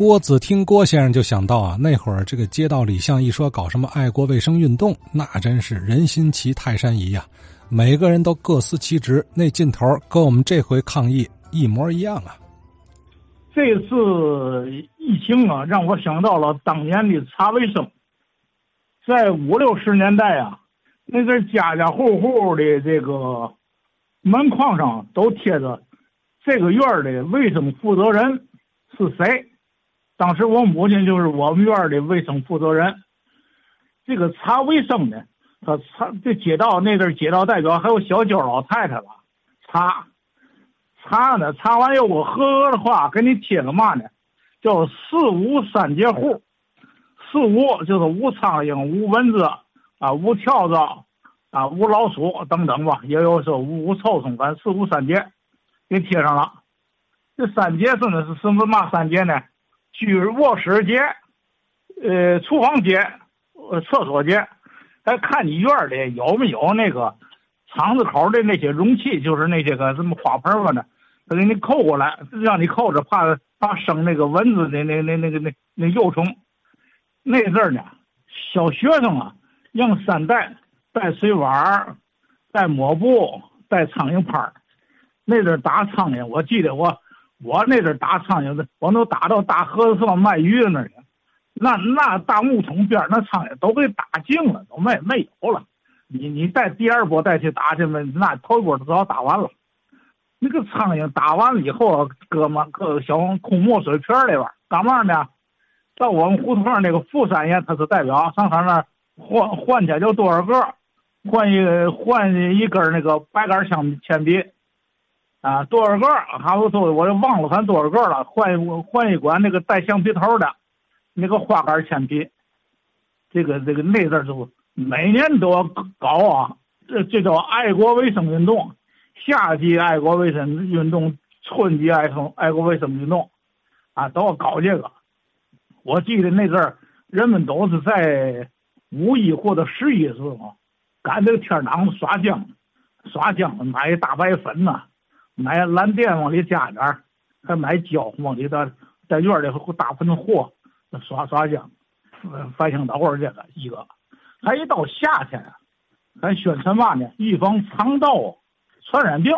郭子听郭先生就想到啊，那会儿这个街道里像一说搞什么爱国卫生运动，那真是人心齐泰山移呀，每个人都各司其职，那劲头跟我们这回抗疫一模一样啊。这次疫情啊，让我想到了当年的查卫生，在五六十年代啊，那阵家家户户的这个门框上都贴着这个院的卫生负责人是谁。当时我母亲就是我们院的卫生负责人，这个查卫生的，他查这街道那阵街道代表还有小娇老太太吧，查查呢，查完有个合格的话，给你贴个嘛呢？叫四无三节户，四无就是无苍蝇、无蚊子啊、无跳蚤啊、无老鼠等等吧，也有说无无臭虫，反正四无三节给贴上了。这三节是呢是什么嘛三节呢？居卧室间，呃，厨房间，呃，厕所间，还看你院里有没有那个厂子口的那些容器，就是那些个什么花盆吧的，他给你扣过来，让你扣着，怕怕生那个蚊子的那那那个那那幼虫。那阵儿呢，小学生啊，用三带带水碗儿，带抹布，带苍蝇拍儿那阵打苍蝇，我记得我。我那阵打苍蝇的，我能打到大河子上卖鱼的那去，那那大木桶边那苍蝇都给打净了，都没没有了。你你再第二波再去打去嘛，那头一波都早打完了。那个苍蝇打完了以后，搁嘛搁小空墨水瓶里边干嘛呢？到我们胡同那个富三爷他是代表，上他那儿换换去就多少个，换一换一根那个白杆铅铅笔。啊，多少个？还有说，我又忘了，反正多少个了。换一换一管那个带橡皮头的，那个花杆铅笔。这个这个那阵儿就每年都要搞啊，这这叫爱国卫生运动。夏季爱国卫生运动，春季爱生爱国卫生运动，啊，都要搞这个。我记得那阵儿，人们都是在五一或者十一时候，赶这个天档子耍浆，耍浆买大白粉呐。买蓝靛往里加点儿，还买胶往里头，在院里大盆和，刷刷浆，翻香豆这个一个。还一到夏天，还宣传嘛呢？预防肠道传染病，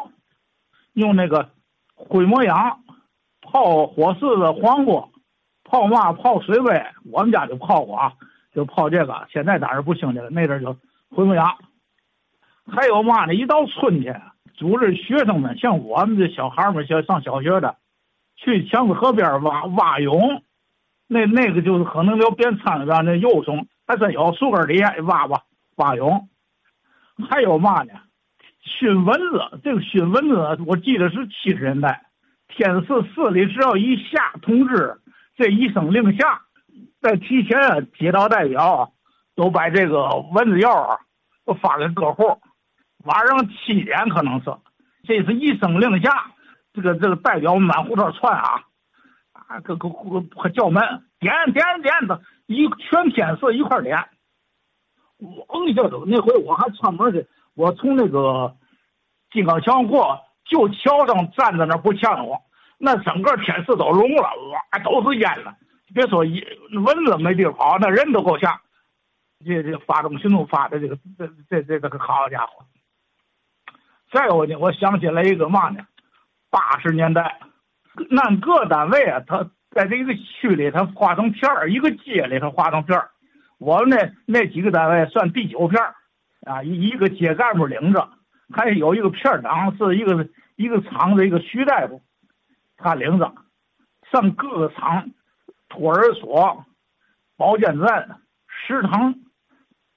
用那个灰膜氧泡火柿子黄瓜，泡嘛泡水杯，我们家就泡过啊，就泡这个。现在当然不兴这个，那阵儿就灰膜氧。还有嘛呢？一到春天。组织学生们，像我们这小孩们，像上小学的，去强子河边挖挖蛹，那那个就是可能要变苍蝇那幼虫，还真有树根底下挖挖挖蛹。还有嘛呢？熏蚊子，这个熏蚊子，我记得是七十年代，天市市里只要一下通知，这一声令下，在提前街道代表啊都把这个蚊子药啊都发给各户。晚上七点可能是，这是一声令下，这个这个代表满胡同窜啊，啊，这个个叫门点点点的，一全天是一块点。我你叫走，那回我还串门去，我从那个金刚桥过，就桥上站在那不呛我，那整个天市都融了，哇，都是烟了。别说一蚊子没地儿跑，那人都够呛。这这发动群众发的这个这这这这个好家伙！再有呢，我想起来一个嘛呢？八十年代，按各单位啊，他在这一个区里，他划成片儿，一个街里头划成片儿。我们那那几个单位算第九片儿，啊，一一个街干部领着，还有一个片长是一个一个厂的一个徐大夫，他领着上各个厂，托儿所、保健站、食堂。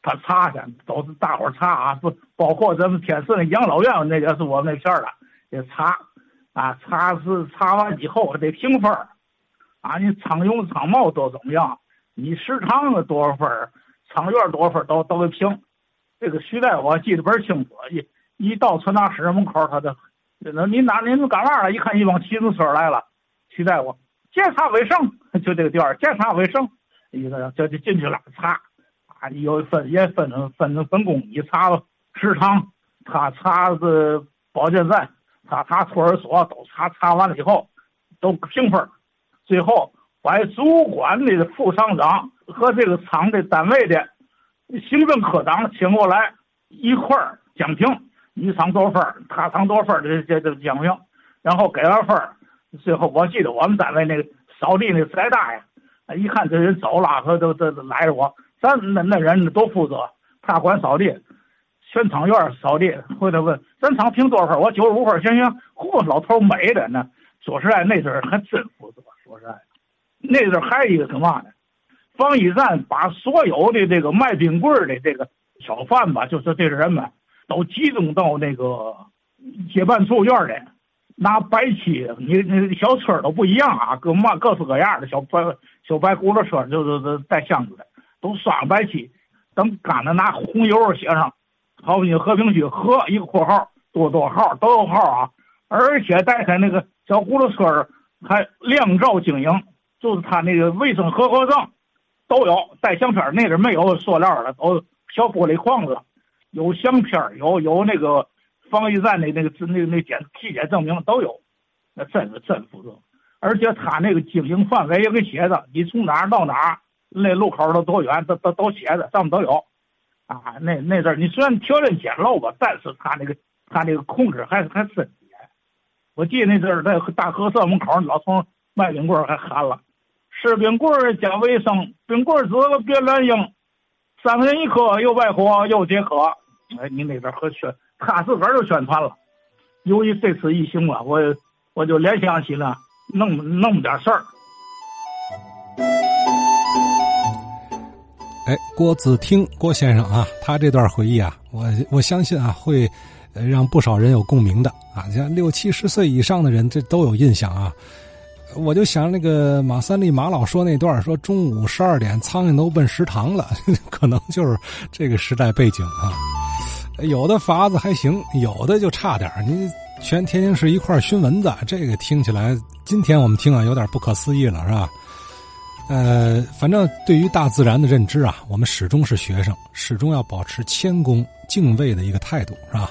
他查去，都是大伙查啊，不包括咱们天顺那养老院，那也是我们那片儿的，得查，啊，查是查完以后得评分儿，啊，你苍蝇苍毛都怎么样？你食堂多少分儿？厂院多少分？都都给评。这个徐大夫记得倍儿清楚，一一到传达室门口，他就，那您哪您干嘛了？一看一帮骑自车来了，徐大夫检查卫生，就这个店儿检查卫生，一个就就进去了查。有分也分分分工，你查食堂，他查这保健站，他查托儿所，都查查完了以后，都评分最后把主管的副厂长和这个厂的单位的行政科长请过来一块儿讲评，你厂多少分，他厂多少分儿，这这这讲评，然后给完分，最后我记得我们单位那个扫地那塞大爷，一看这人走了，他都都来着我，咱那那人都负责，他管扫地，全厂院扫地，回头问咱厂评多少分，我九十五分，行行，嚯，老头美的呢。说实在，那阵还真负责。说实在，那阵还有一个什么呢？防疫站把所有的这个卖冰棍的这个小贩吧，就是这些人们，都集中到那个街办处院里，拿白漆，你那小车都不一样啊，各嘛各式各样的小白小白轱辘车，就是带箱子的，都刷白漆，等干了拿红油写上，好比和平区和一个括号多多号都有号啊，而且带开那个。小轱辘车还亮照经营，就是他那个卫生合格证都有带相片那阵没有塑料的，都小玻璃框子，有相片有有那个防疫站的那个那那检体检证明都有，那真是真负责。而且他那个经营范围也给写着，你从哪儿到哪儿，那路口都多远，都都都写着，上面都有。啊，那那阵儿你虽然条件简陋吧，但是他那个他那个控制还还真。我记得那阵儿在大合社门口，老从卖冰棍儿还喊了：“吃冰棍儿讲卫生，冰棍儿子别乱扔，三块钱一颗，又外火又解渴。”哎，你那边和宣，他自个儿就宣传了。由于这次疫情啊，我我就联想起了弄弄点事儿。哎，郭子听郭先生啊，他这段回忆啊，我我相信啊会。让不少人有共鸣的啊，像六七十岁以上的人，这都有印象啊。我就想那个马三立马老说那段，说中午十二点苍蝇都奔食堂了，可能就是这个时代背景啊。有的法子还行，有的就差点你全天津市一块熏蚊子，这个听起来，今天我们听啊有点不可思议了，是吧？呃，反正对于大自然的认知啊，我们始终是学生，始终要保持谦恭敬畏的一个态度，是吧？